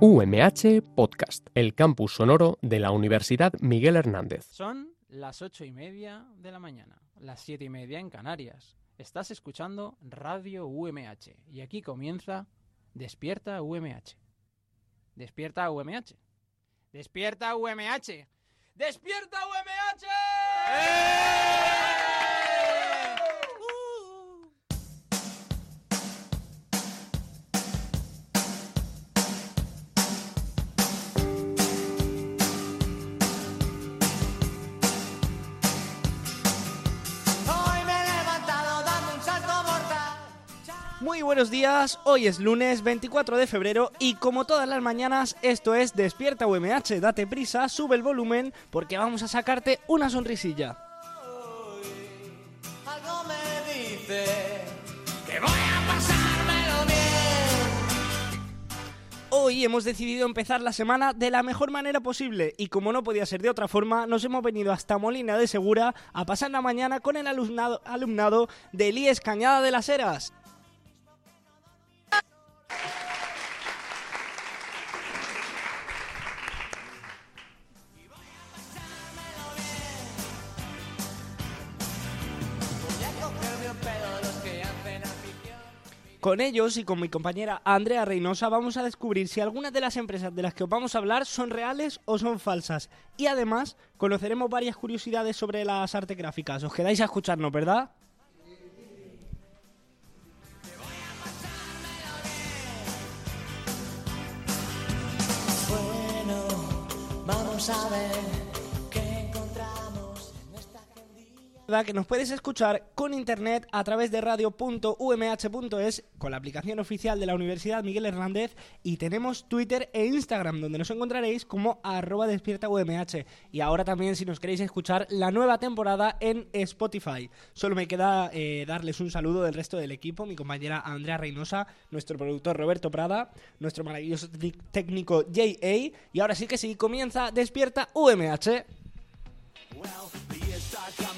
UMH Podcast, el campus sonoro de la Universidad Miguel Hernández. Son las ocho y media de la mañana, las siete y media en Canarias. Estás escuchando Radio UMH y aquí comienza Despierta UMH. Despierta UMH. Despierta UMH. Despierta UMH. Hoy buenos días, hoy es lunes 24 de febrero y como todas las mañanas esto es Despierta UMH, date prisa, sube el volumen porque vamos a sacarte una sonrisilla. Algo me dice que voy a pasármelo bien. Hoy hemos decidido empezar la semana de la mejor manera posible y como no podía ser de otra forma, nos hemos venido hasta Molina de Segura a pasar la mañana con el alumnado, alumnado de Elías Cañada de las Heras. Con ellos y con mi compañera Andrea Reynosa vamos a descubrir si algunas de las empresas de las que os vamos a hablar son reales o son falsas. Y además conoceremos varias curiosidades sobre las artes gráficas. Os quedáis a escucharnos, ¿verdad? Bueno, vamos a ver que nos puedes escuchar con internet a través de radio.umh.es con la aplicación oficial de la Universidad Miguel Hernández y tenemos Twitter e Instagram donde nos encontraréis como arroba despierta UMH y ahora también si nos queréis escuchar la nueva temporada en Spotify. Solo me queda eh, darles un saludo del resto del equipo, mi compañera Andrea Reynosa, nuestro productor Roberto Prada, nuestro maravilloso técnico JA y ahora sí que sí, comienza Despierta UMH.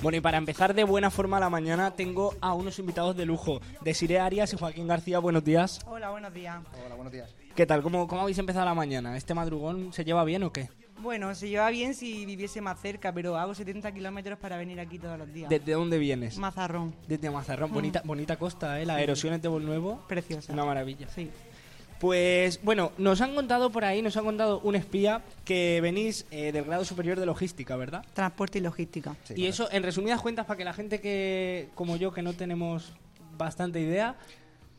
Bueno, y para empezar de buena forma la mañana, tengo a unos invitados de lujo. Desiree Arias y Joaquín García, buenos días. Hola, buenos días. Hola, buenos días. ¿Qué tal? ¿Cómo, ¿Cómo habéis empezado la mañana? ¿Este madrugón se lleva bien o qué? Bueno, se lleva bien si viviese más cerca, pero hago 70 kilómetros para venir aquí todos los días. ¿Desde dónde vienes? Mazarrón, Desde Mazarrón. Bonita, bonita costa, ¿eh? Las erosiones de Nuevo. preciosa. Una maravilla. Sí. Pues bueno, nos han contado por ahí, nos han contado un espía que venís eh, del grado superior de logística, ¿verdad? Transporte y logística. Sí, y eso, en resumidas cuentas, para que la gente que, como yo, que no tenemos bastante idea,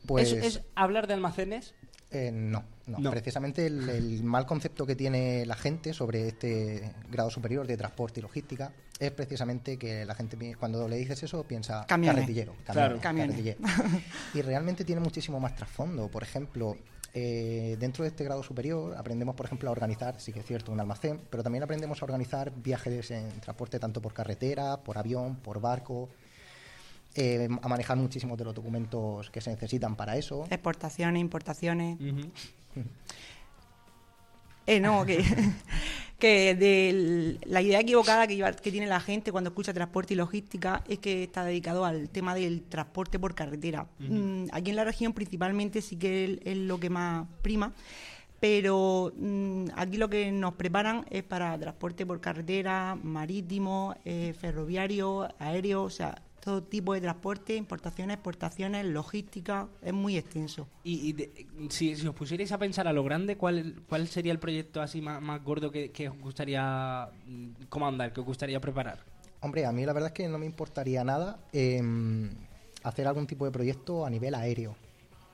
Pues ¿es, es hablar de almacenes? eh, no, no, No. Precisamente el, el mal concepto que tiene la gente sobre este grado superior de transporte y logística es precisamente que la gente cuando le dices eso piensa Camiones. carretillero, Claro. Camiones. carretillero. y realmente tiene muchísimo más trasfondo. Por ejemplo, eh, dentro de este grado superior aprendemos, por ejemplo, a organizar, sí que es cierto, un almacén, pero también aprendemos a organizar viajes en transporte tanto por carretera, por avión, por barco. eh, a manejar muchísimos de los documentos que se necesitan para eso. Exportaciones, importaciones. Eh, no, que, que de la idea equivocada que, lleva- que tiene la gente cuando escucha transporte y logística es que está dedicado al tema del transporte por carretera. Mm, aquí en la región principalmente sí que es, es lo que más prima, pero mm, aquí lo que nos preparan es para transporte por carretera, marítimo, eh, ferroviario, aéreo, o sea, todo tipo de transporte, importaciones, exportaciones, logística, es muy extenso. Y, y de- si, si os pusierais a pensar a lo grande, ¿cuál, cuál sería el proyecto así más, más gordo que, que os gustaría mm, comandar, que os gustaría preparar? Hombre, a mí la verdad es que no me importaría nada em, hacer algún tipo de proyecto a nivel aéreo.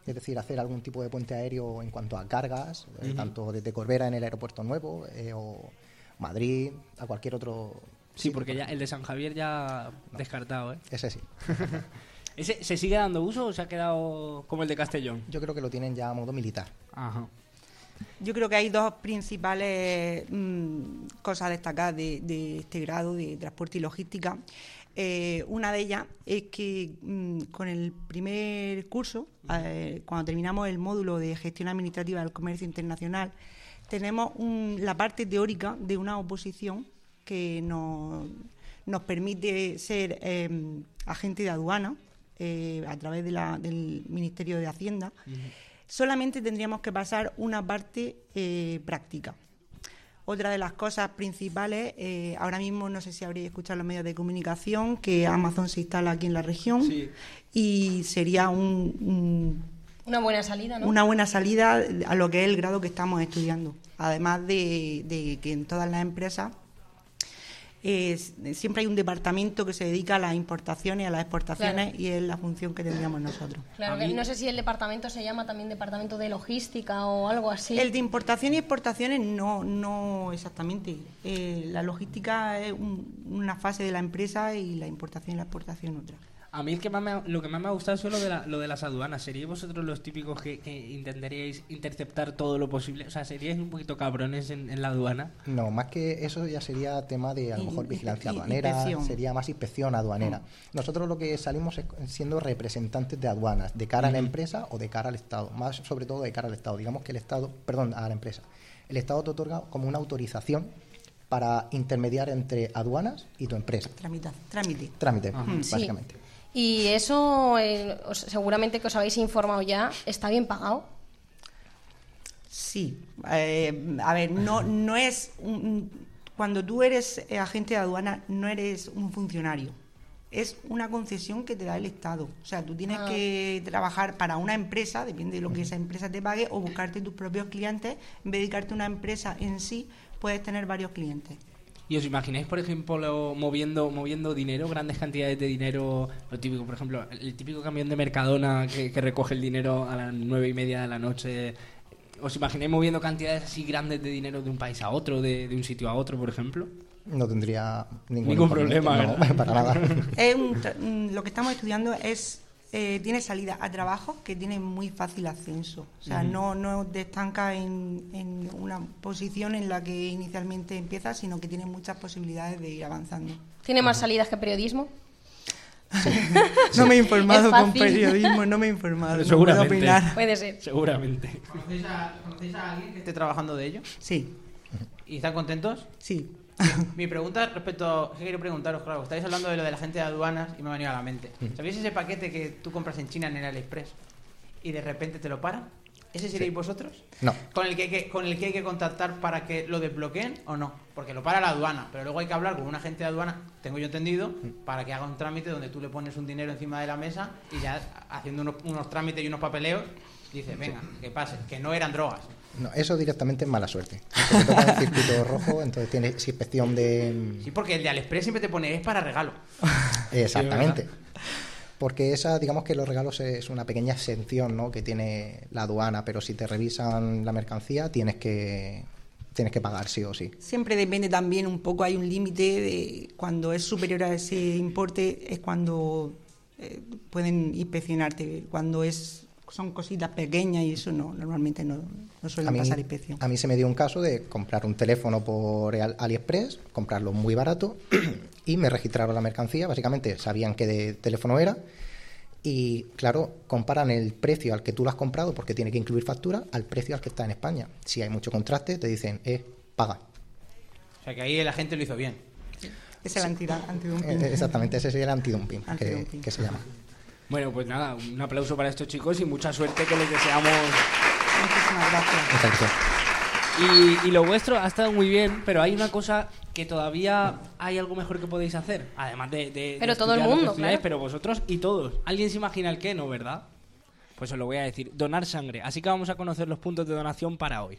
Es decir, hacer algún tipo de puente aéreo en cuanto a cargas, eh, tanto desde Corbera en el aeropuerto nuevo eh, o Madrid, a cualquier otro Sí, porque ya el de San Javier ya descartado, ¿eh? Ese sí. ¿Ese se sigue dando uso o se ha quedado como el de Castellón? Yo creo que lo tienen ya a modo militar. Ajá. Yo creo que hay dos principales mm, cosas a destacar de, de este grado de transporte y logística. Eh, una de ellas es que mm, con el primer curso, eh, cuando terminamos el módulo de gestión administrativa del comercio internacional, tenemos un- la parte teórica de una oposición que nos, nos permite ser eh, agente de aduana eh, a través de la- del Ministerio de Hacienda solamente tendríamos que pasar una parte eh, práctica. Otra de las cosas principales, eh, ahora mismo no sé si habréis escuchado los medios de comunicación que Amazon se instala aquí en la región Sí. y sería un- un- Una buena salida, ¿no? una buena salida a lo que es el grado que estamos estudiando. Además de, de que en todas las empresas eh, siempre hay un departamento que se dedica a las importaciones, a las exportaciones Claro. y es la función que tendríamos nosotros. Claro, que mí- no sé si el departamento se llama también departamento de logística o algo así. El de importación y exportaciones no, no exactamente. Eh, la logística es un- una fase de la empresa y la importación y la exportación otra. A mí el que más me ha- lo que más me ha gustado es lo de, la- lo de las aduanas. ¿Seríais vosotros los típicos que, que intentaríais interceptar todo lo posible? O sea, ¿seríais un poquito cabrones en, en la aduana? No, más que eso ya sería tema de a lo mejor vigilancia aduanera, inspección. sería más inspección aduanera. Nosotros lo que salimos es siendo representantes de aduanas, de cara a la empresa o de cara al Estado, más sobre todo de cara al Estado. Digamos que el Estado, perdón, a la empresa. El Estado te otorga como una autorización para intermediar entre aduanas y tu empresa. Tramita, trámite. Trámite, Sí. básicamente. Y eso, eh, os- seguramente que os habéis informado ya, ¿está bien pagado? Sí. Eh, a ver, no, no es. un- cuando tú eres eh, agente de aduana, no eres un funcionario. Es una concesión que te da el Estado. O sea, tú tienes Ah. que trabajar para una empresa, depende de lo que esa empresa te pague, o buscarte tus propios clientes. En vez de dedicarte a una empresa en sí, puedes tener varios clientes. ¿Y os imagináis, por ejemplo, lo- moviendo, moviendo dinero, grandes cantidades de dinero? Lo típico, por ejemplo, el típico camión de Mercadona que, que recoge el dinero a las nueve y media de la noche. ¿Os imagináis moviendo cantidades así grandes de dinero de un país a otro, de, de un sitio a otro, por ejemplo? No tendría ningún, Ningún inconveniente, problema, no, ¿verdad? para nada. Es un mm, lo que estamos estudiando es eh, tiene salida a trabajos que tienen muy fácil ascenso. O sea, no, no te estanca en, en una posición en la que inicialmente empiezas, sino que tiene muchas posibilidades de ir avanzando. ¿Tiene más salidas que periodismo? No me he informado con periodismo, no me he informado. no Seguramente. puedo opinar. Puede ser. Seguramente. ¿Conocéis a, conocéis a alguien que esté trabajando de ello? Sí, ¿Y están contentos? sí. Mi pregunta respecto, que quiero preguntaros, claro, estáis hablando de lo de la gente de aduanas y me ha venido a la mente. ¿Sabéis ese paquete que tú compras en China en el AliExpress y de repente te lo paran? ¿Ese seréis vosotros? No. ¿Con el, que hay que, ¿Con el que hay que contactar para que lo desbloqueen o no? Porque lo para la aduana, pero luego hay que hablar con un agente de aduana, tengo yo entendido, para que haga un trámite donde tú le pones un dinero encima de la mesa y ya haciendo unos, unos trámites y unos papeleos, dice, venga, que pase, que no eran drogas. No, eso directamente es mala suerte. Porque toca el circuito rojo, entonces tienes inspección de... Sí, porque el de AliExpress siempre te pone, es para regalo. Exactamente. Porque esa, digamos que los regalos es una pequeña exención ¿no? que tiene la aduana, pero si te revisan la mercancía tienes que tienes que pagar sí o sí. Siempre depende también un poco, hay un límite de cuando es superior a ese importe, es cuando eh, pueden inspeccionarte. Cuando es son cositas pequeñas y eso no, normalmente no, no A suelen mí, pasar inspección. a mí se me dio un caso de comprar un teléfono por Al- AliExpress, comprarlo muy barato y me registraron la mercancía. Básicamente sabían qué de teléfono era y, claro, comparan el precio al que tú lo has comprado porque tiene que incluir factura al precio al que está en España. Si hay mucho contraste, te dicen, eh, paga. O sea que ahí la gente lo hizo bien. Es el anti- antidumping. Eh, Exactamente, ese sería el antidumping, que, Antidumping. que se llama. Bueno, pues nada, un aplauso para estos chicos y mucha suerte que les deseamos. Muchísimas gracias. Gracias. Y, y lo vuestro ha estado muy bien, pero hay una cosa que todavía hay algo mejor que podéis hacer. Además de. de- de Pero todo el mundo, claro. Pero vosotros y todos. ¿Alguien se imagina el qué? No, ¿verdad? Pues os lo voy a decir. Donar sangre. Así que vamos a conocer los puntos de donación para hoy.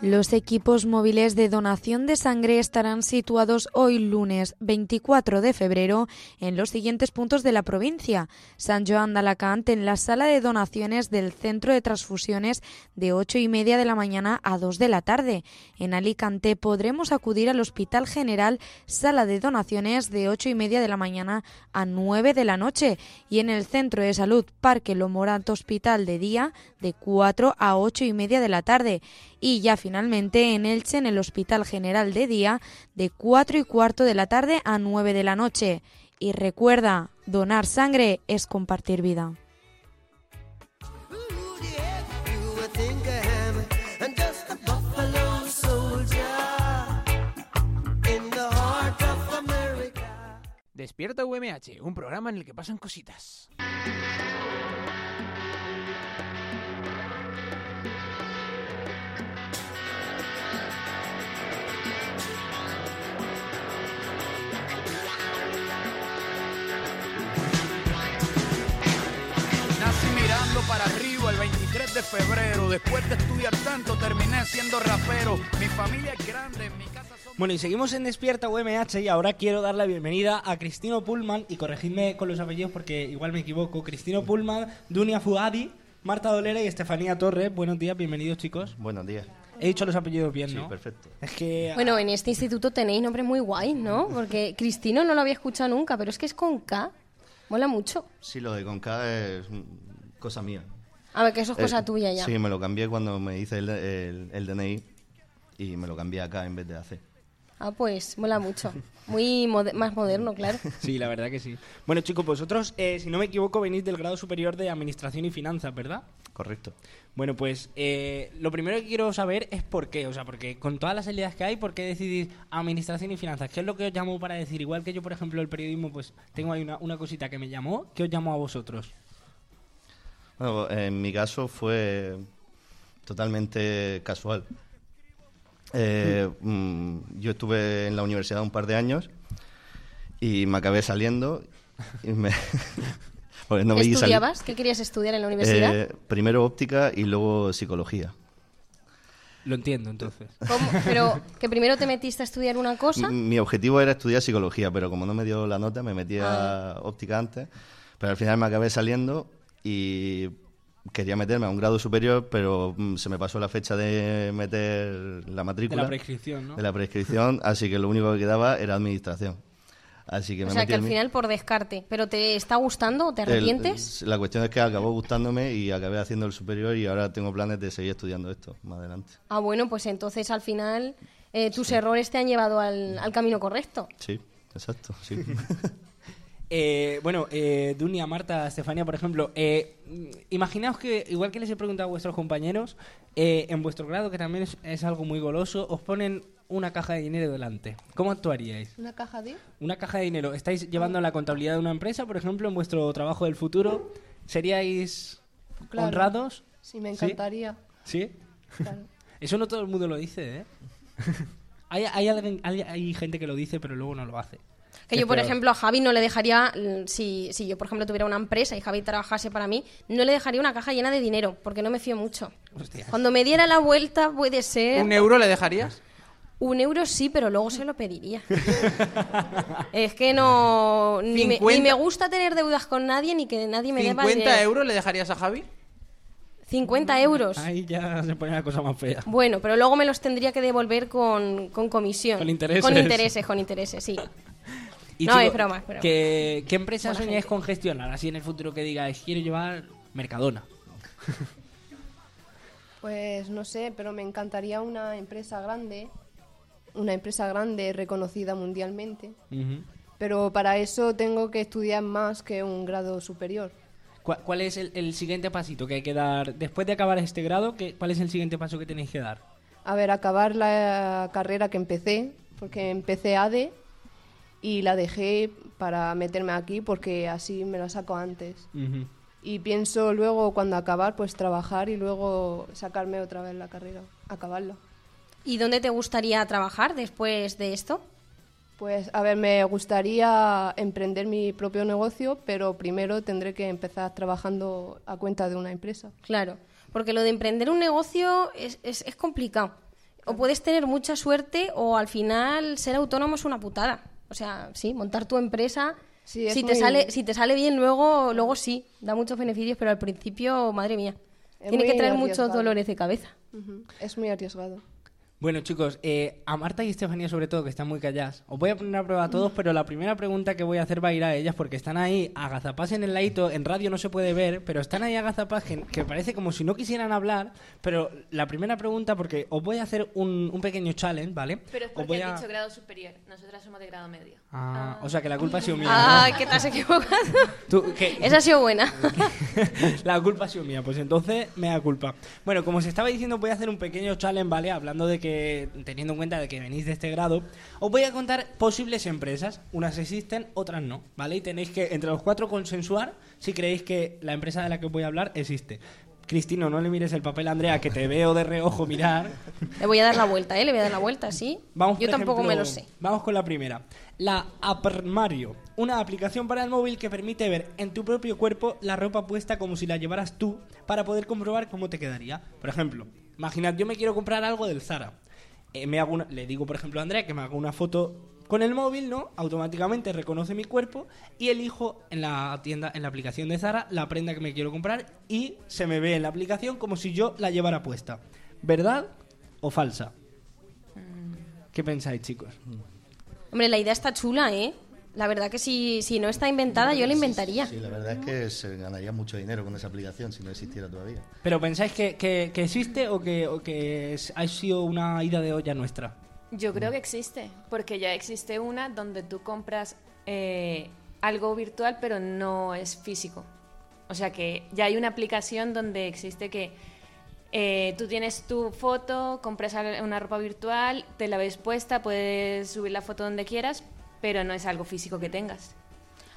Los equipos móviles de donación de sangre estarán situados hoy lunes 24 de febrero en los siguientes puntos de la provincia. San Joan de Alacant en la sala de donaciones del Centro de Transfusiones de 8 y media de la mañana a 2 de la tarde. En Alicante podremos acudir al Hospital General Sala de Donaciones de 8 y media de la mañana a 9 de la noche y en el Centro de Salud Parque Lomorat Hospital de día de 4 a 8 y media de la tarde y ya finalmente en Elche en el Hospital General de día de 4 y cuarto de la tarde a 9 de la noche. Y recuerda, donar sangre es compartir vida. Despierta UMH, un programa en el que pasan cositas. De febrero. Después de estudiar tanto, terminé siendo rapero. Mi familia es grande, en mi casa son... Bueno, y seguimos en Despierta UMH y ahora quiero dar la bienvenida a Cristino Pullman y corregidme con los apellidos porque igual me equivoco. Cristino Pullman, Dunia Fuadi, Marta Dolera y Estefanía Torres. Buenos días, bienvenidos chicos. Buenos días. He dicho los apellidos bien, Sí, ¿no? perfecto. Es que... Bueno, en este instituto tenéis nombres muy guays, ¿no? Porque Cristino no lo había escuchado nunca, pero es que es con K. Mola mucho. Sí, lo de Conca es mm, cosa mía. A ver, que eso es cosa Eh, tuya ya. Sí, me lo cambié cuando me hice el, el- el DNI y me lo cambié acá en vez de AC. Ah, pues mola mucho. Muy mode- más moderno, claro. Sí, la verdad que sí. Bueno, chicos, vosotros, eh, si no me equivoco, venís del grado superior de Administración y Finanzas, ¿verdad? Correcto. Bueno, pues eh, lo primero que quiero saber es por qué. O sea, porque con todas las salidas que hay, ¿por qué decidís Administración y Finanzas? ¿Qué es lo que os llamó para decir? Igual que yo, por ejemplo, el periodismo, pues tengo ahí una, una cosita que me llamó. ¿Qué os llamó a vosotros? Bueno, en mi caso fue totalmente casual. Eh, mm, yo estuve en la universidad un par de años y me acabé saliendo. Y me no ¿Qué me di sali- estudiabas? ¿Qué querías estudiar en la universidad? Eh, primero óptica y luego psicología. Lo entiendo, entonces. ¿Cómo? Pero que primero te metiste a estudiar una cosa. M- Mi objetivo era estudiar psicología, pero como no me dio la nota, me metí Ah. a óptica antes. Pero al final me acabé saliendo y quería meterme a un grado superior, pero mm, se me pasó la fecha de meter la matrícula. De la prescripción, ¿no? De la prescripción, así que lo único que quedaba era administración. Así que O me sea, metí que al final por descarte. ¿Pero te está gustando o te el- arrepientes? la cuestión es que acabó gustándome y acabé haciendo el superior y ahora tengo planes de seguir estudiando esto más adelante. Ah, bueno, pues entonces al final eh, tus errores te han llevado al, al camino correcto. Sí, exacto, sí. Eh, bueno, eh, Dunia, Marta, Estefanía, por ejemplo, eh, imaginaos que, igual que les he preguntado a vuestros compañeros, eh, en vuestro grado, que también es, es algo muy goloso, os ponen una caja de dinero delante. ¿Cómo actuaríais? ¿Una caja de...? Una caja de dinero. ¿Estáis llevando la contabilidad de una empresa, por ejemplo, en vuestro trabajo del futuro? ¿Seríais Claro. honrados? Sí, me ¿Sí? encantaría. ¿Sí? Claro. Eso no todo el mundo lo dice, ¿eh? hay, hay, alguien- hay, hay gente que lo dice, pero luego no lo hace. Que Qué yo, por peor. ejemplo, a Javi no le dejaría, mm, si, si yo, por ejemplo, tuviera una empresa y Javi trabajase para mí, no le dejaría una caja llena de dinero, porque no me fío mucho. Cuando me diera la vuelta, puede ser... ¿Un euro le dejarías? Un euro sí, pero luego se lo pediría. es que no... Ni me, ni 50. me gusta tener deudas con nadie, ni que nadie me deba ¿50 dinero. euros le dejarías a Javi? 50 euros. Ahí ya se pone la cosa más fea. Bueno, pero luego me los tendría que devolver con, con comisión. Con intereses. Con intereses, con intereses, sí. Y, No, chico, es broma, es broma. ¿qué, qué empresa Buena soñáis gente. con gestionar? Así en el futuro que digáis, quiero llevar Mercadona. Pues no sé, pero me encantaría una empresa grande, una empresa grande reconocida mundialmente. Pero para eso tengo que estudiar más que un grado superior. ¿Cuál, cuál es el, el siguiente pasito que hay que dar? Después de acabar este grado, ¿qué, ¿cuál es el siguiente paso que tenéis que dar? A ver, acabar la carrera que empecé, porque empecé ADE y la dejé para meterme aquí porque así me la saco antes. Y pienso luego cuando acabar, pues trabajar y luego sacarme otra vez la carrera, acabarla. ¿Y dónde te gustaría trabajar después de esto? Pues a ver, me gustaría emprender mi propio negocio, pero primero tendré que empezar trabajando a cuenta de una empresa. Claro, porque lo de emprender un negocio es, es, es complicado. O puedes tener mucha suerte o al final ser autónomo es una putada. O sea, sí, montar tu empresa. Sí, si, te sale, si te sale bien luego, luego sí, da muchos beneficios, pero al principio, madre mía, Es tiene que traer muchos dolores de cabeza. Es muy arriesgado. Bueno, chicos, eh, a Marta y Estefanía sobre todo, que están muy calladas, os voy a poner a prueba a todos, pero la primera pregunta que voy a hacer va a ir a ellas porque están ahí agazapas en el ladito, en radio no se puede ver, pero están ahí agazapas que, que parece como si no quisieran hablar, pero la primera pregunta, porque os voy a hacer un, un pequeño challenge, ¿vale? Pero es porque voy has a- dicho grado superior. Nosotras somos de grado medio. Ah, O sea que la culpa ha sido mía. ¿no? que te has equivocado. Tú, Esa ha sido buena. la culpa ha sido mía, pues entonces me da culpa. Bueno, como os estaba diciendo, voy a hacer un pequeño challenge, ¿vale? Hablando de que, teniendo en cuenta de que venís de este grado, os voy a contar posibles empresas. Unas existen, otras no, ¿vale? Y tenéis que, entre los cuatro, consensuar si creéis que la empresa de la que os voy a hablar existe. Cristino, no le mires el papel a Andrea, que te veo de reojo mirar. Le voy a dar la vuelta, ¿eh? Le voy a dar la vuelta, ¿sí? Vamos, Yo tampoco ejemplo, me lo sé. Vamos con la primera. La Mario, una aplicación para el móvil que permite ver en tu propio cuerpo la ropa puesta como si la llevaras tú para poder comprobar cómo te quedaría. Por ejemplo, imaginad, yo me quiero comprar algo del Zara. Eh, me hago una- le digo, por ejemplo, a Andrea que me haga una foto con el móvil, ¿no? Automáticamente reconoce mi cuerpo y elijo en la tienda, en la aplicación de Zara, la prenda que me quiero comprar y se me ve en la aplicación como si yo la llevara puesta. ¿Verdad o falsa? ¿Qué pensáis, chicos? Hombre, la idea está chula, ¿eh? La verdad que si, si no está inventada, yo la inventaría. Sí, la verdad es que se ganaría mucho dinero con esa aplicación si no existiera todavía. ¿Pero pensáis que, que- que existe o que, o que ha sido una ida de olla nuestra? Yo creo que existe, porque ya existe una donde tú compras eh, algo virtual pero no es físico. O sea que ya hay una aplicación donde existe que eh, tú tienes tu foto, compras una ropa virtual, te la ves puesta, puedes subir la foto donde quieras, pero no es algo físico que tengas.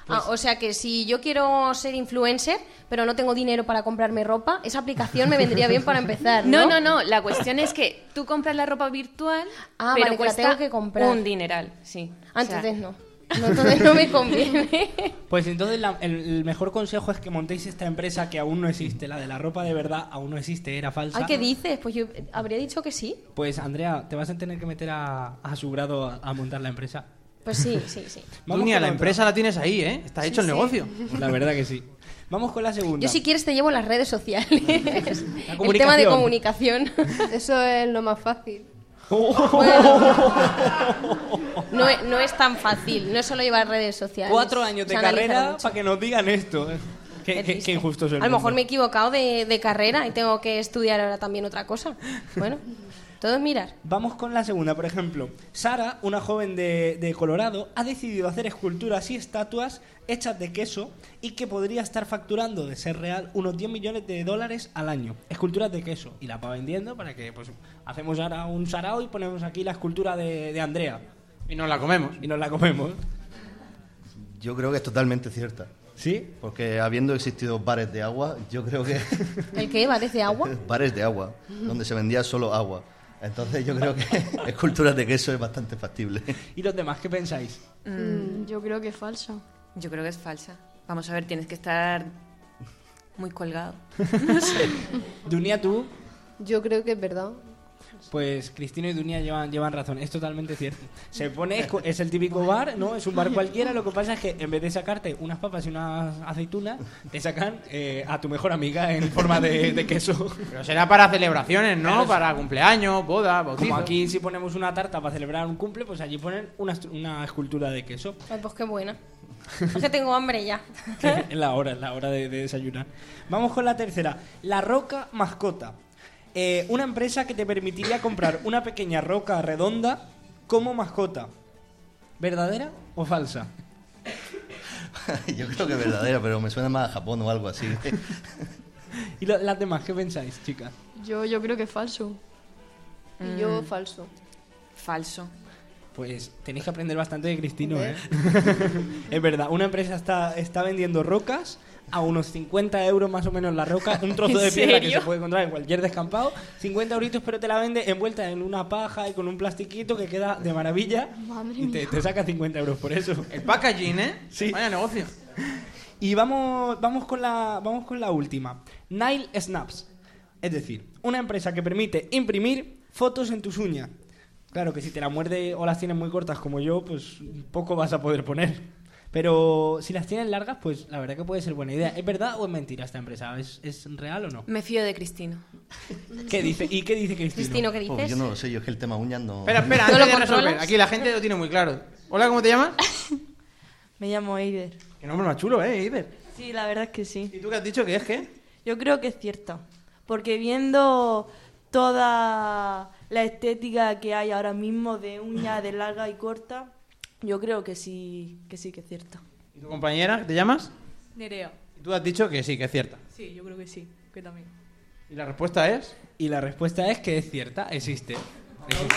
Ah, o sea que si yo quiero ser influencer, pero no tengo dinero para comprarme ropa, esa aplicación me vendría bien para empezar, ¿no? No, no, no. La cuestión es que tú compras la ropa virtual, Ah, pero vale, que la tengo que comprar. un dineral, sí. Ah, O sea, entonces no. No, entonces no me conviene. Pues entonces la- el, el mejor consejo es que montéis esta empresa que aún no existe, la de la ropa de verdad aún no existe, era falsa. Ay, ¿qué dices? Pues yo habría dicho que sí. Pues Andrea, te vas a tener que meter a, a su grado a, a montar la empresa. Pues sí, sí, sí. Vamos Dunia, con la empresa la tienes ahí, ¿eh? Está Sí, hecho el sí. negocio. La verdad que sí. Vamos con la segunda. Yo si quieres te llevo las redes sociales. El tema de comunicación. Eso es lo más fácil. No es, no es tan fácil, no es solo llevar redes sociales. Cuatro años de carrera para que nos digan esto. Qué, qué- qué injusto es el A lo mejor mundo. me he equivocado de, de carrera y tengo que estudiar ahora también otra cosa. Bueno, todo es mirar. Vamos con la segunda, por ejemplo. Sara, una joven de, de Colorado, ha decidido hacer esculturas y estatuas hechas de queso y que podría estar facturando, de ser real, unos 10 millones de dólares al año. Esculturas de queso. Y la va vendiendo para que, pues, hacemos ahora un sarao y ponemos aquí la escultura de, de Andrea. Y nos la comemos. Y nos la comemos. Yo creo que es totalmente cierta. ¿Sí? Porque habiendo existido bares de agua, yo creo que... ¿El qué? ¿Parece agua? bares de agua, donde se vendía solo agua. Entonces yo creo que esculturas de queso es bastante factible. ¿Y los demás qué pensáis? Mm, yo creo que es falsa. Yo creo que es falsa. Vamos a ver, tienes que estar muy colgado. Dunia, tú, Yo creo que es verdad. Pues Cristina y Dunia llevan, llevan razón, es totalmente cierto. Se pone, es, es el típico bar, ¿no? Es un bar cualquiera, lo que pasa es que en vez de sacarte unas papas y unas aceitunas, te sacan eh, a tu mejor amiga en forma de, de queso. Pero será para celebraciones, ¿no? Claro, Para cumpleaños, boda, bautizo. Como aquí si ponemos una tarta para celebrar un cumple, pues allí ponen una, escultura de queso. Ay, pues qué buena. Es que tengo hambre ya. es la hora, es la hora de, de desayunar. Vamos con la tercera. La roca mascota. Eh, una empresa que te permitiría comprar una pequeña roca redonda como mascota. ¿Verdadera o falsa? Yo creo que es verdadera, pero me suena más a Japón o algo así. ¿Y lo- las demás qué pensáis, chicas? Yo, yo creo que es falso. Y yo Mm. falso. Falso. Pues tenéis que aprender bastante de Cristino, ¿eh? Hombre. es verdad, una empresa está, está vendiendo rocas a unos 50 euros más o menos la roca, un trozo ¿En de piedra que se puede encontrar en cualquier descampado, 50 euritos, pero te la vende envuelta en una paja y con un plastiquito que queda de maravilla Madre y te, te saca 50 euros por eso. El packaging, ¿eh? Sí. Vaya negocio. Y vamos, vamos, con la, vamos con la última. Nile Snaps. Es decir, una empresa que permite imprimir fotos en tus uñas. Claro que si te la muerde o las tienes muy cortas como yo, pues poco vas a poder poner. Pero si las tienes largas, pues la verdad que puede ser buena idea. ¿Es verdad o es mentira esta empresa? ¿Es, es real o no? Me fío de Cristino. ¿Qué dice? ¿Y qué dice Cristino? Cristino, ¿qué Oh, dices? yo no lo sé, yo es que el tema uñas no... Espera, espera, ¿No antes lo de resolver. Aquí la gente lo tiene muy claro. Hola, ¿cómo te llamas? Me llamo Eider. Qué nombre más chulo, ¿eh, Iber? Sí, la verdad es que sí. ¿Y tú qué has dicho que es qué? Yo creo que es cierto. Porque viendo toda la estética que hay ahora mismo de uñas de larga y corta, yo creo que sí, que sí que es cierto. ¿Y tu compañera, te llamas? Nerea. Y tú has dicho que sí, que es cierta. Sí, yo creo que sí, que también. ¿Y la respuesta es? Y la respuesta es que es cierta, existe. Existe.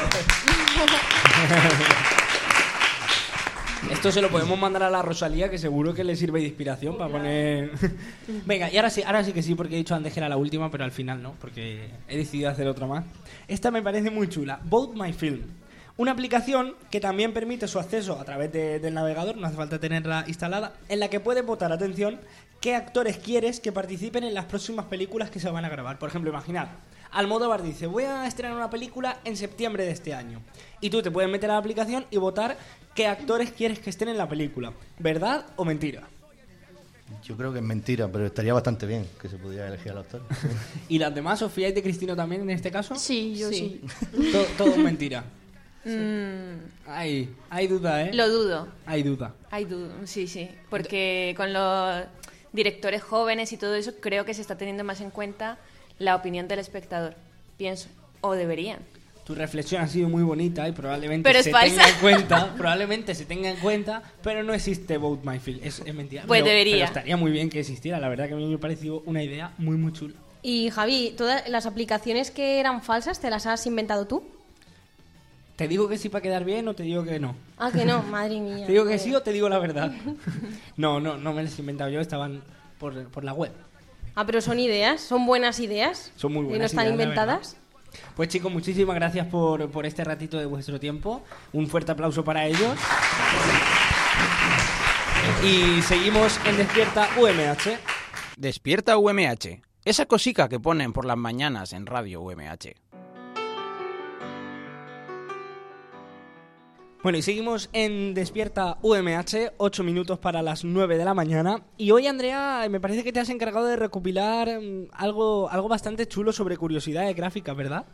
Esto se lo podemos mandar a la Rosalía, que seguro que le sirve de inspiración para poner. Venga, y ahora sí, ahora sí que sí, porque he dicho antes que era la última, pero al final no, porque he decidido hacer otra más. Esta me parece muy chula. Vote My Film. Una aplicación que también permite su acceso a través de- del navegador, no hace falta tenerla instalada, en la que puedes votar, atención, qué actores quieres que participen en las próximas películas que se van a grabar. Por ejemplo, imaginad, Almodóvar dice, voy a estrenar una película en septiembre de este año. Y tú te puedes meter a la aplicación y votar qué actores quieres que estén en la película. ¿Verdad o mentira? Yo creo que es mentira, pero estaría bastante bien que se pudiera elegir al actor. ¿Y las demás, Sofía y de Cristino también en este caso? Sí, yo sí. To- todo es mentira. Mm, Hay, hay duda, ¿eh? Lo dudo. Hay duda. Hay duda, sí, sí. Porque con los directores jóvenes y todo eso, creo que se está teniendo más en cuenta la opinión del espectador. Pienso. O deberían. Tu reflexión ha sido muy bonita y probablemente Pero es se falsa. tenga en cuenta, probablemente se tenga en cuenta, pero no existe Vote My Film, es, es mentira. Pues Pero- debería. pero estaría muy bien que existiera, la verdad que a mí me ha parecido una idea muy muy chula. Y Javi, ¿todas las aplicaciones que eran falsas te las has inventado tú? ¿Te digo que sí para quedar bien o te digo que no? Ah, que no, madre mía. ¿Te digo que sí o te digo la verdad? No, no, no me las he inventado yo, estaban por, por la web. Ah, pero son ideas, son buenas ideas. Son muy Y no buenas están ideas, inventadas. Pues chicos, muchísimas gracias por, por este ratito de vuestro tiempo. Un fuerte aplauso para ellos. Y seguimos en Despierta UMH. Despierta UMH. Esa cosica que ponen por las mañanas en Radio UMH. Bueno, y seguimos en Despierta UMH, 8 minutos para las 9 de la mañana. Y hoy, Andrea, me parece que te has encargado de recopilar mm, algo, algo bastante chulo sobre curiosidades gráficas, ¿verdad?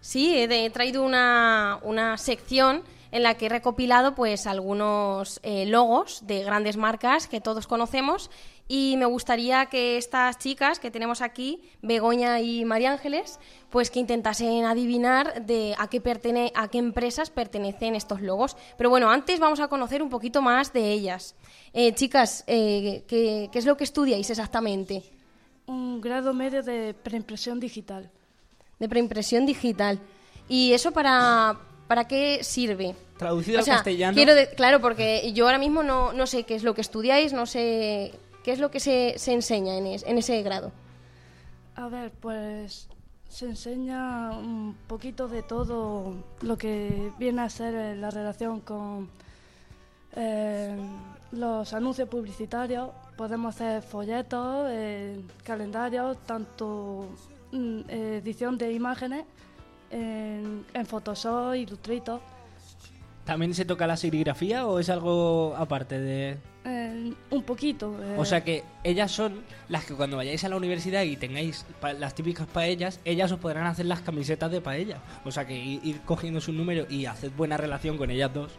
Sí, he traído una, una sección en la que he recopilado pues algunos eh, logos de grandes marcas que todos conocemos y me gustaría que estas chicas que tenemos aquí, Begoña y María Ángeles, pues que intentasen adivinar de a qué pertene a qué empresas pertenecen estos logos. Pero bueno, antes vamos a conocer un poquito más de ellas. Eh, chicas, eh, ¿qué, qué es lo que estudiáis exactamente? Un grado medio de preimpresión digital. De preimpresión digital. ¿Y eso para, para qué sirve? Traducido O sea, al castellano. quiero de- claro, porque yo ahora mismo no, no sé qué es lo que estudiáis, no sé qué es lo que se, se enseña en, en ese grado. A ver, pues se enseña un poquito de todo lo que viene a ser eh, la relación con eh, los anuncios publicitarios. Podemos hacer folletos, eh, calendarios, tanto mm, edición de imágenes en, en Photoshop, Illustrator. ¿También se toca la serigrafía o es algo aparte de...? eh, un poquito. eh, O sea que ellas son las que cuando vayáis a la universidad y tengáis pa- las típicas paellas, ellas os podrán hacer las camisetas de paella. O sea que ir cogiendo su número y hacer buena relación con ellas dos.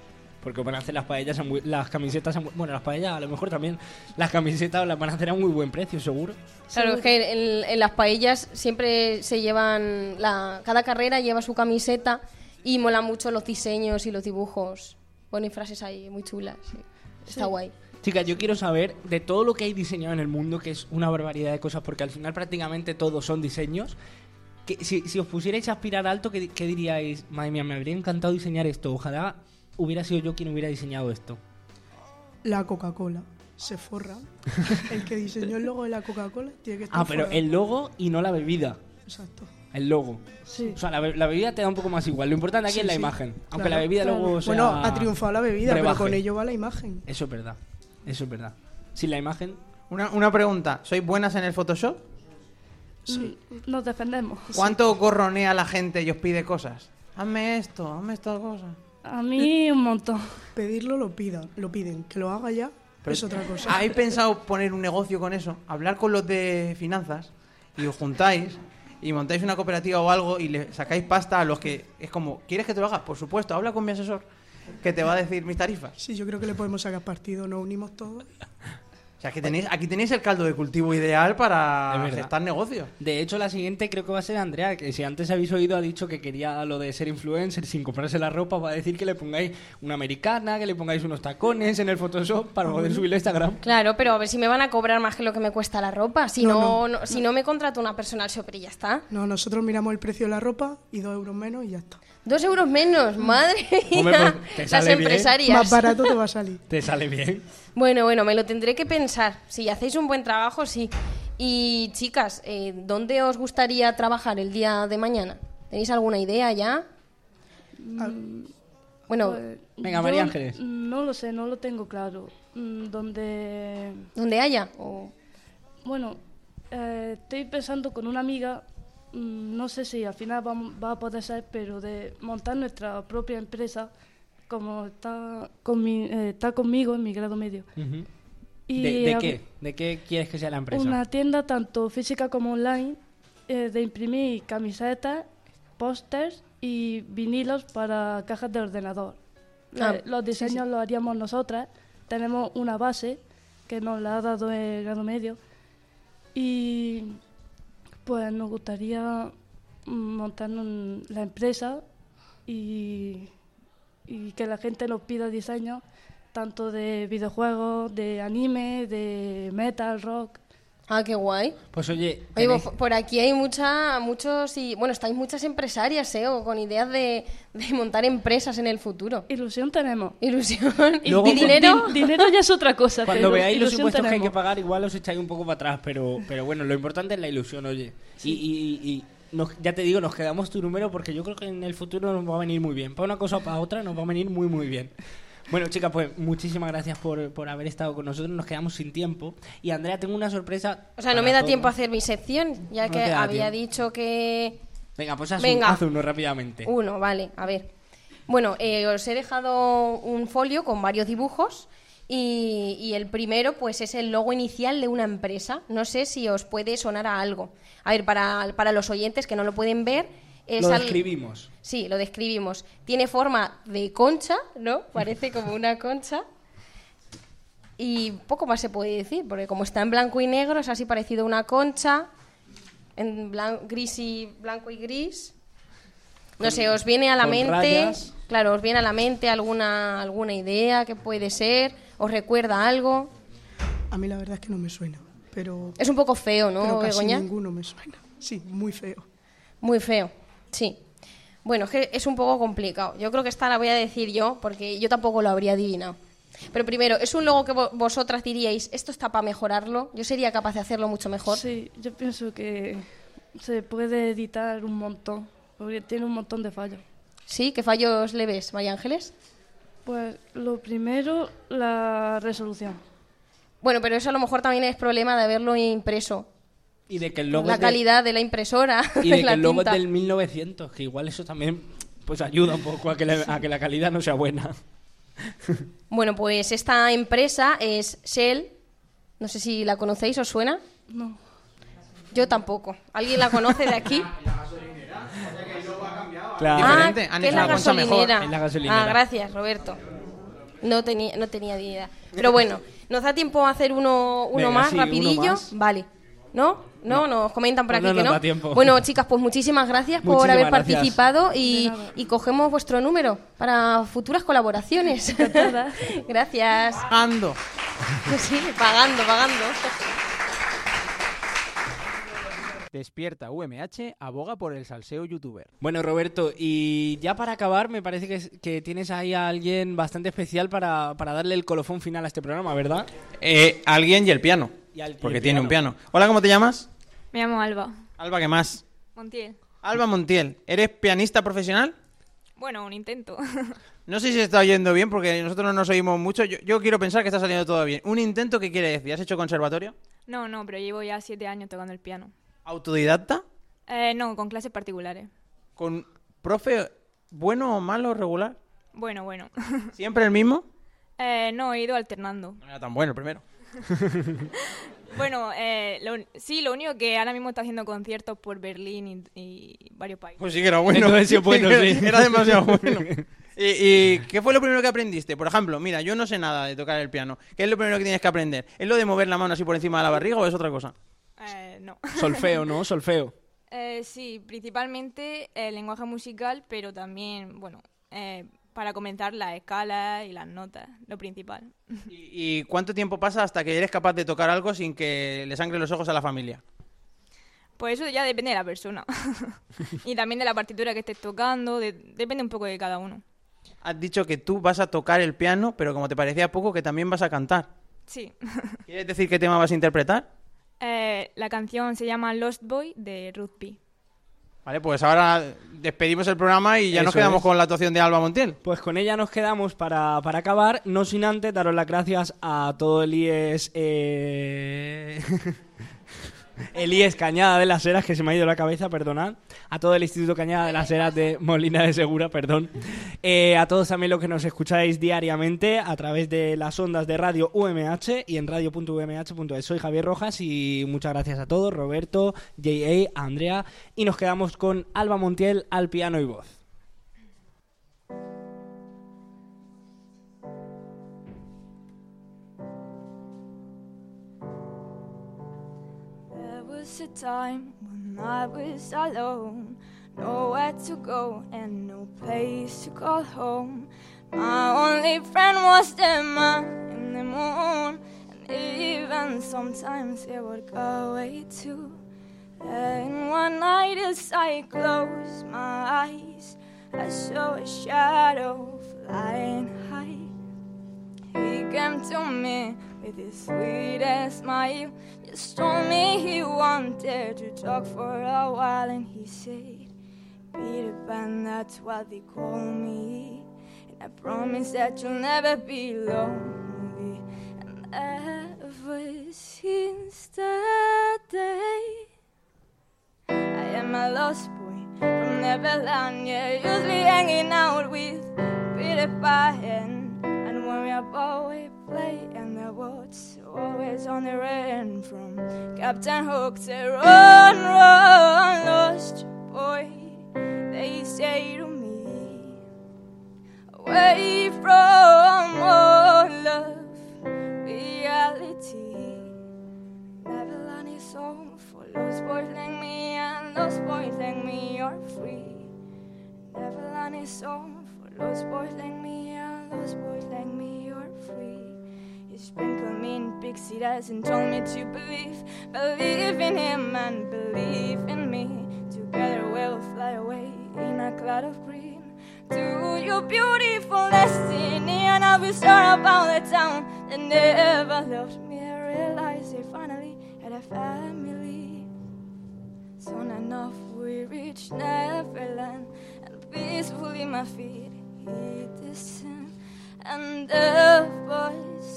Porque os van a hacer las paellas, a muy- las camisetas, bueno, las paellas a lo mejor también, las camisetas las van a hacer a muy buen precio, seguro. Claro, es que en, en las paellas siempre se llevan, la, cada carrera lleva su camiseta y mola mucho los diseños y los dibujos. Ponen frases ahí muy chulas. sí. Está Sí. guay. Chicas, yo quiero saber de todo lo que hay diseñado en el mundo, que es una barbaridad de cosas, porque al final prácticamente todos son diseños. Que, si, si os pusierais a aspirar alto, ¿qué, qué diríais? Madre mía, me habría encantado diseñar esto. Ojalá hubiera sido yo quien hubiera diseñado esto. La Coca-Cola. Se forra. El que diseñó el logo de la Coca-Cola tiene que estar Ah, pero forrado. el logo y no la bebida. Exacto. El logo. Sí. O sea, la, be- la bebida te da un poco más igual. Lo importante aquí Sí, es la sí. imagen. Aunque Claro, la bebida claro. luego sea Bueno, ha triunfado la bebida, pero con ello va la imagen. Eso es verdad. Eso es verdad. Sin la imagen... Una, una pregunta. ¿Sois buenas en el Photoshop? Sí. Nos defendemos. ¿Cuánto gorronea la gente y os pide cosas? Hazme esto, hazme esta cosa. A mí un montón. Pedirlo lo pidan, lo piden. Que lo haga ya Pero es otra cosa. ¿Habéis pensado poner un negocio con eso? Hablar con los de finanzas y os juntáis y montáis una cooperativa o algo y le sacáis pasta a los que es como, ¿quieres que te lo haga? Por supuesto, habla con mi asesor que te va a decir mis tarifas. Sí, yo creo que le podemos sacar partido. Nos unimos todos. O sea, que tenéis, aquí tenéis el caldo de cultivo ideal para gestar negocios. De hecho, la siguiente creo que va a ser Andrea, que si antes habéis oído ha dicho que quería lo de ser influencer sin comprarse la ropa, va a decir que le pongáis una americana, que le pongáis unos tacones en el Photoshop para poder subirlo a Instagram. Claro, pero a ver si me van a cobrar más que lo que me cuesta la ropa. Si No, no, no. no- si no me contrato una personal shopper y ya está. No, nosotros miramos el precio de la ropa y dos euros menos y ya está. Dos euros menos, madre mía. Hombre, pues, te Las sale bien. empresarias. Más barato te va a salir. Te sale bien. Bueno, bueno, me lo tendré que pensar. Si hacéis un buen trabajo, sí. Y chicas, eh, ¿dónde os gustaría trabajar el día de mañana? ¿Tenéis alguna idea ya? Bueno, Pues, Venga, María Ángeles. No lo sé, no lo tengo claro. Mm, Donde. ¿Donde haya? O... Bueno, eh, estoy pensando con una amiga, mm, no sé si al final va, va a poder ser, pero de montar nuestra propia empresa, como está, con mi- eh, está conmigo en mi grado medio. Y ¿De, qué? ¿De qué quieres que sea la empresa? Una tienda tanto física como online eh, de imprimir camisetas, pósters y vinilos para cajas de ordenador. Ah, Eh, los diseños los haríamos nosotras. Tenemos una base que nos la ha dado el grado medio. Y pues nos gustaría montar la empresa y, y que la gente nos pida diseños tanto de videojuegos, de anime, de metal, rock. Ah, qué guay. Pues oye, Oye, tenéis- pues, por aquí hay mucha, muchos y bueno, estáis muchas empresarias, ¿eh? O con ideas de, de montar empresas en el futuro. Ilusión tenemos. Ilusión. ¿Y, Luego- y dinero? Di- dinero ya es otra cosa. Cuando pero veáis los impuestos que hay que pagar, igual os echáis un poco para atrás, pero, pero bueno, lo importante es la ilusión, oye. Y, y- y nos- ya te digo, nos quedamos tu número porque yo creo que en el futuro nos va a venir muy bien. Para una cosa o para otra nos va a venir muy, muy bien. Bueno, chicas, pues muchísimas gracias por, por haber estado con nosotros. Nos quedamos sin tiempo. Y Andrea, tengo una sorpresa. O sea, no me da todos. tiempo a hacer mi sección, ya No que había tiempo. dicho que... Venga, pues haz, Venga. Un, haz uno rápidamente. Uno, vale, a ver. Bueno, eh, os he dejado un folio con varios dibujos y, y el primero pues es el logo inicial de una empresa. No sé si os puede sonar a algo. A ver, para, para los oyentes que no lo pueden ver, es Lo al- describimos. Sí, lo describimos. Tiene forma de concha, ¿no? Parece como una concha. Y poco más se puede decir, porque como está en blanco y negro, es así parecido a una concha, en blan- gris y blanco y gris. No sé, os viene a la mente, rayas. claro, os viene a la mente alguna alguna idea que puede ser, os recuerda algo. A mí la verdad es que no me suena. Pero, Es un poco feo, ¿no, pero casi Begoña? ninguno me suena. Sí, muy feo. Muy feo, sí. Bueno, es que es un poco complicado. Yo creo que esta la voy a decir yo, porque yo tampoco lo habría adivinado. Pero primero, ¿es un logo que vo- vosotras diríais, esto está para mejorarlo? Yo sería capaz de hacerlo mucho mejor. Sí, yo pienso que se puede editar un montón, porque tiene un montón de fallos. ¿Sí? ¿Qué fallos le ves, María Ángeles? Pues lo primero, la resolución. Bueno, pero eso a lo mejor también es problema de haberlo impreso. Y de que el logo La es de- calidad de la impresora, y de que la el logo tinta. es del 1900, que igual eso también pues ayuda un poco a que, la, a que la calidad no sea buena. Bueno, pues esta empresa es Shell. No sé si la conocéis, ¿os suena? No. Yo tampoco. ¿Alguien la conoce de aquí? Claro. Ah, que es la gasolinera. Es la gasolinera. Ah, gracias, Roberto. No tenía, no tenía ni idea. Pero bueno, ¿nos da tiempo a hacer uno, uno Venga, más, sí, uno rapidillo? más. Vale. ¿No? ¿No? Nos comentan por aquí no que no. Bueno, chicas, pues muchísimas gracias por Muchísimas haber gracias. participado y, y cogemos vuestro número para futuras colaboraciones. gracias. Ando. Sí, pagando, pagando. Despierta UMH aboga por el salseo youtuber. Bueno, Roberto, y ya para acabar, me parece que, es- que tienes ahí a alguien bastante especial para, para darle el colofón final a este programa, ¿verdad? Eh, alguien y el piano. Y al- y porque el tiene un piano. Hola, ¿cómo te llamas? Me llamo Alba. Alba, ¿qué más? Montiel. Alba Montiel. ¿Eres pianista profesional? Bueno, un intento. No sé si se está oyendo bien porque nosotros no nos oímos mucho. Yo, yo quiero pensar que está saliendo todo bien. ¿Un intento qué quiere decir? ¿Has hecho conservatorio? no, no, pero llevo ya siete años tocando el piano. ¿Autodidacta? Eh, no, con clases particulares. ¿Con profe bueno o malo regular? Bueno, bueno. ¿Siempre el mismo? Eh, no, he ido alternando. No era tan bueno el primero. Bueno, eh, lo- sí, lo único que ahora mismo está haciendo conciertos por Berlín y, y varios países. Pues sí que era bueno. Entonces sí es bueno, sí. Era demasiado bueno. ¿Y, y qué fue lo primero que aprendiste? Por ejemplo, mira, yo no sé nada de tocar el piano. ¿Qué es lo primero que tienes que aprender? ¿Es lo de mover la mano así por encima de la barriga o es otra cosa? Eh, no. Solfeo, ¿no? Solfeo. Eh, sí, principalmente el lenguaje musical, pero también, bueno, eh, para comenzar las escalas y las notas, lo principal. ¿Y cuánto tiempo pasa hasta que eres capaz de tocar algo sin que le sangre los ojos a la familia? Pues eso ya depende de la persona. y también de la partitura que estés tocando, de- depende un poco de cada uno. Has dicho que tú vas a tocar el piano, pero como te parecía poco, que también vas a cantar. Sí. ¿Quieres decir qué tema vas a interpretar? Eh, la canción se llama Lost Boy de Ruth P. Vale, pues ahora despedimos el programa y ya nos quedamos es. con la actuación de Alba Montiel. Pues con ella nos quedamos para, para acabar, no sin antes daros las gracias a todo el IES... eh, el IES Cañada de las Heras, que se me ha ido la cabeza, perdonad. A todo el Instituto Cañada de las Heras de Molina de Segura, perdón. Eh, a todos también los que nos escucháis diariamente a través de las ondas de Radio UMH y en radio.umh.es. Soy Javier Rojas y muchas gracias a todos, Roberto, J.A., Andrea. Y nos quedamos con Alba Montiel al piano y voz. Was a time when I was alone, nowhere to go and no place to call home. My only friend was the man in the moon, and even sometimes it would go away too. And one night as I closed my eyes, I saw a shadow flying high. He came to me with his sweetest smile. Just told me he wanted to talk for a while, and he said, Peter Pan, that's what they call me. And I promise that you'll never be lonely. And ever since that day, I am a lost boy from Neverland. Yeah, usually hanging out with Peter Pan. And are both we play in the woods, always on the run from Captain Hook. Say, run, run, lost boy. They say to me, away from all love, reality. Neverland is home for lost boys like me, and lost boys like me are free. Neverland is home for lost boys like me, and lost boys like me are free. He sprinkled me in pixie dust and told me to believe, believe in him and believe in me. Together we'll fly away in a cloud of green to your beautiful destiny. And I will be start about the town that never loved me. I realized they finally had a family. Soon enough, we reached Neverland, and peacefully my feet hit the sand. And the since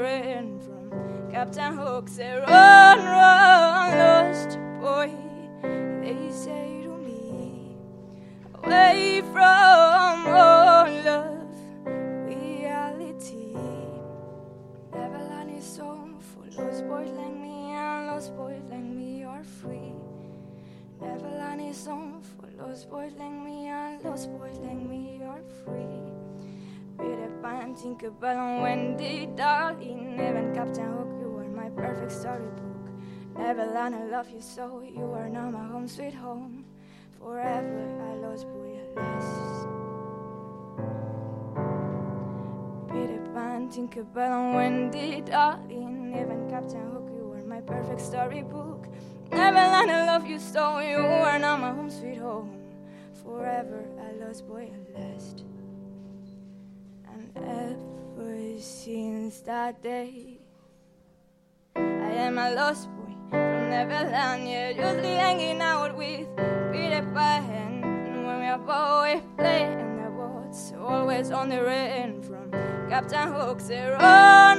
on from Captain Hook. Say, run, run, lost boy. They say to me, away from all love, reality. Neverland is home for lost boys like me, and lost boys like me are free. Neverland is home for lost boys like me, and lost boys like me are free. Peter Pan, Tinkerbell, and Wendy, darling, Evan, Captain Hook, you are my perfect storybook. Neverland, I love you so, you are now my home, sweet home. Forever, I lost boy, alas. Peter Pan, Tinkerbell, and Wendy, darling, Evan, Captain Hook, you are my perfect storybook. Neverland, I love you so, you are now my home, sweet home. Forever, I lost boy, at last. And ever since that day, I am a lost boy from Neverland. Yeah, usually hanging out with never we are play in the woods, always on the rain from Captain Hook. Say, run, run,